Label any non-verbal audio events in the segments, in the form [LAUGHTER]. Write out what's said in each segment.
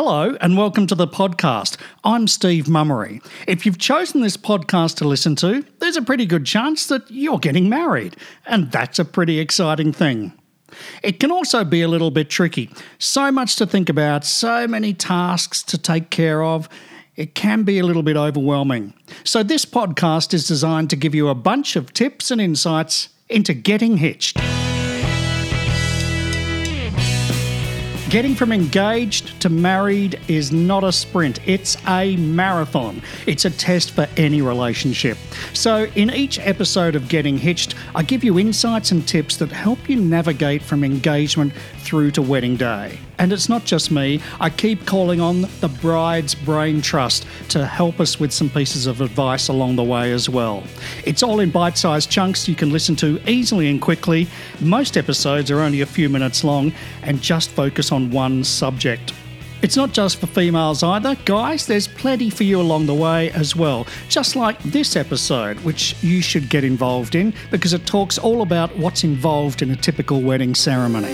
Hello and welcome to the podcast. I'm Steve Mummery. If you've chosen this podcast to listen to, there's a pretty good chance that you're getting married, and that's a pretty exciting thing. It can also be a little bit tricky. So much to think about, so many tasks to take care of. It can be a little bit overwhelming. So, this podcast is designed to give you a bunch of tips and insights into getting hitched. Getting from engaged to married is not a sprint, it's a marathon. It's a test for any relationship. So, in each episode of Getting Hitched, I give you insights and tips that help you navigate from engagement through to wedding day. And it's not just me, I keep calling on the Bride's Brain Trust to help us with some pieces of advice along the way as well. It's all in bite sized chunks you can listen to easily and quickly. Most episodes are only a few minutes long and just focus on one subject. It's not just for females either, guys, there's plenty for you along the way as well. Just like this episode, which you should get involved in because it talks all about what's involved in a typical wedding ceremony.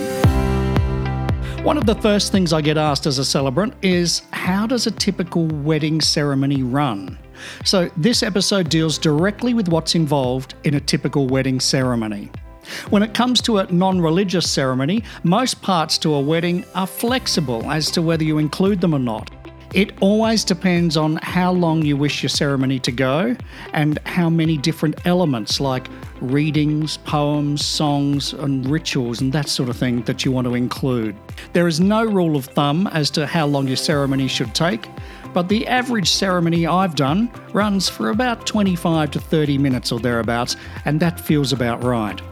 One of the first things I get asked as a celebrant is how does a typical wedding ceremony run? So, this episode deals directly with what's involved in a typical wedding ceremony. When it comes to a non religious ceremony, most parts to a wedding are flexible as to whether you include them or not. It always depends on how long you wish your ceremony to go and how many different elements like readings, poems, songs, and rituals and that sort of thing that you want to include. There is no rule of thumb as to how long your ceremony should take, but the average ceremony I've done runs for about 25 to 30 minutes or thereabouts, and that feels about right.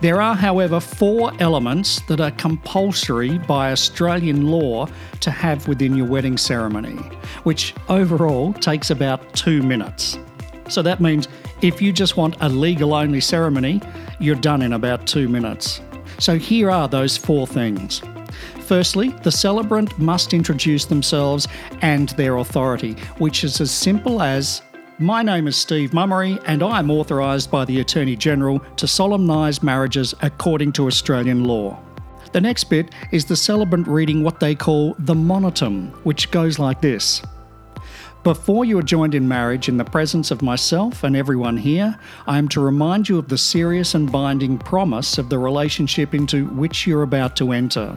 There are, however, four elements that are compulsory by Australian law to have within your wedding ceremony, which overall takes about two minutes. So that means if you just want a legal only ceremony, you're done in about two minutes. So here are those four things. Firstly, the celebrant must introduce themselves and their authority, which is as simple as my name is Steve Mummery, and I am authorised by the Attorney General to solemnise marriages according to Australian law. The next bit is the celebrant reading what they call the monitum, which goes like this Before you are joined in marriage in the presence of myself and everyone here, I am to remind you of the serious and binding promise of the relationship into which you're about to enter.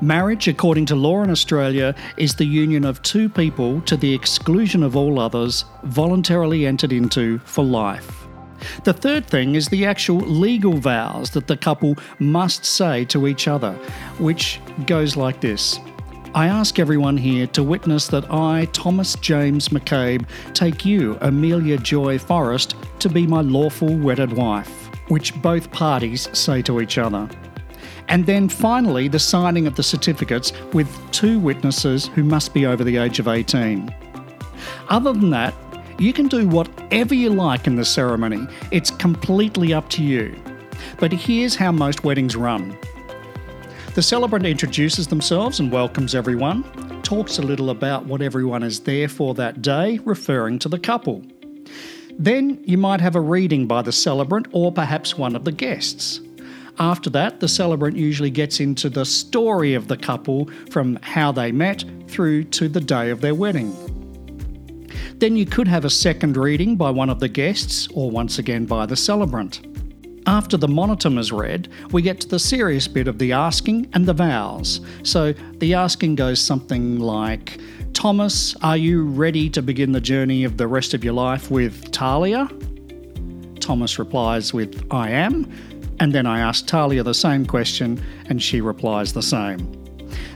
Marriage, according to law in Australia, is the union of two people to the exclusion of all others, voluntarily entered into for life. The third thing is the actual legal vows that the couple must say to each other, which goes like this. I ask everyone here to witness that I, Thomas James McCabe, take you, Amelia Joy Forrest, to be my lawful wedded wife, which both parties say to each other. And then finally, the signing of the certificates with two witnesses who must be over the age of 18. Other than that, you can do whatever you like in the ceremony, it's completely up to you. But here's how most weddings run the celebrant introduces themselves and welcomes everyone, talks a little about what everyone is there for that day, referring to the couple. Then you might have a reading by the celebrant or perhaps one of the guests. After that, the celebrant usually gets into the story of the couple from how they met through to the day of their wedding. Then you could have a second reading by one of the guests or once again by the celebrant. After the monitum is read, we get to the serious bit of the asking and the vows. So the asking goes something like Thomas, are you ready to begin the journey of the rest of your life with Talia? Thomas replies with, I am. And then I ask Talia the same question, and she replies the same.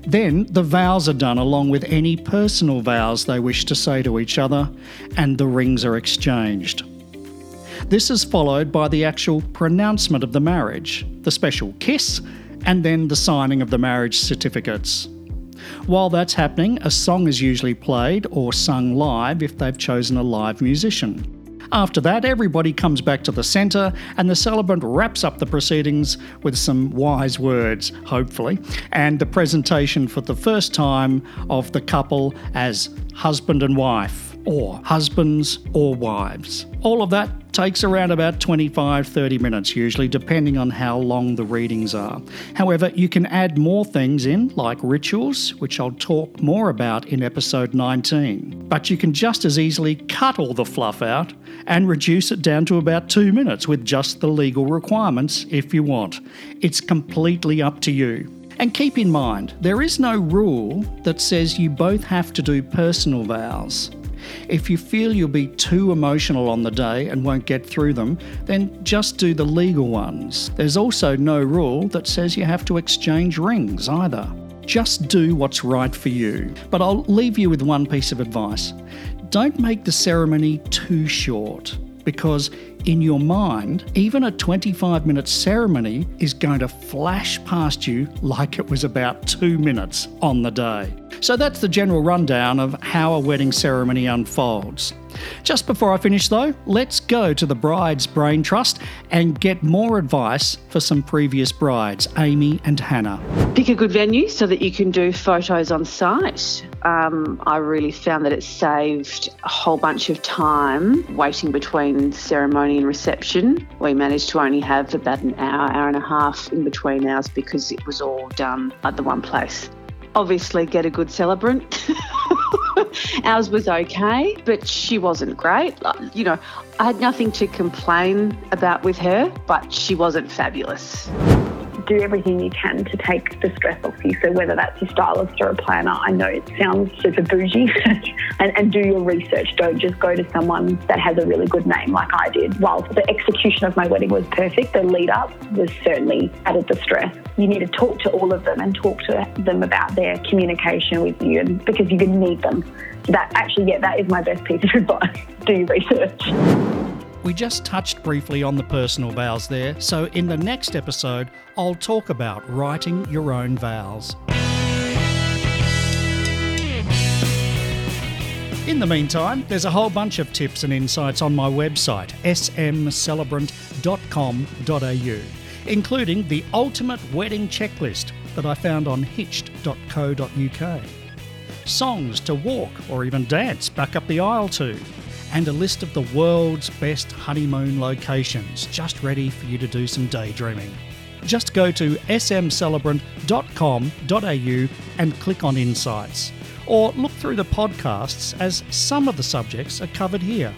Then the vows are done along with any personal vows they wish to say to each other, and the rings are exchanged. This is followed by the actual pronouncement of the marriage, the special kiss, and then the signing of the marriage certificates. While that's happening, a song is usually played or sung live if they've chosen a live musician. After that, everybody comes back to the centre and the celebrant wraps up the proceedings with some wise words, hopefully, and the presentation for the first time of the couple as husband and wife, or husbands or wives. All of that takes around about 25 30 minutes, usually, depending on how long the readings are. However, you can add more things in, like rituals, which I'll talk more about in episode 19. But you can just as easily cut all the fluff out and reduce it down to about two minutes with just the legal requirements if you want. It's completely up to you. And keep in mind, there is no rule that says you both have to do personal vows. If you feel you'll be too emotional on the day and won't get through them, then just do the legal ones. There's also no rule that says you have to exchange rings either. Just do what's right for you. But I'll leave you with one piece of advice don't make the ceremony too short because in your mind, even a 25 minute ceremony is going to flash past you like it was about two minutes on the day. So that's the general rundown of how a wedding ceremony unfolds. Just before I finish, though, let's go to the Bride's Brain Trust and get more advice for some previous brides, Amy and Hannah. Pick a good venue so that you can do photos on site. Um, I really found that it saved a whole bunch of time waiting between ceremony and reception. We managed to only have about an hour, hour and a half in between ours because it was all done at the one place. Obviously, get a good celebrant. [LAUGHS] Ours was okay, but she wasn't great. You know, I had nothing to complain about with her, but she wasn't fabulous do everything you can to take the stress off you. So whether that's a stylist or a planner, I know it sounds super bougie, [LAUGHS] and, and do your research. Don't just go to someone that has a really good name like I did. While the execution of my wedding was perfect, the lead up was certainly added the stress. You need to talk to all of them and talk to them about their communication with you, and because you're going to need them. That actually, yeah, that is my best piece of [LAUGHS] advice. Do your research. We just touched briefly on the personal vows there, so in the next episode, I'll talk about writing your own vows. In the meantime, there's a whole bunch of tips and insights on my website, smcelebrant.com.au, including the ultimate wedding checklist that I found on hitched.co.uk, songs to walk or even dance back up the aisle to and a list of the world's best honeymoon locations, just ready for you to do some daydreaming. Just go to smcelebrant.com.au and click on Insights, or look through the podcasts as some of the subjects are covered here.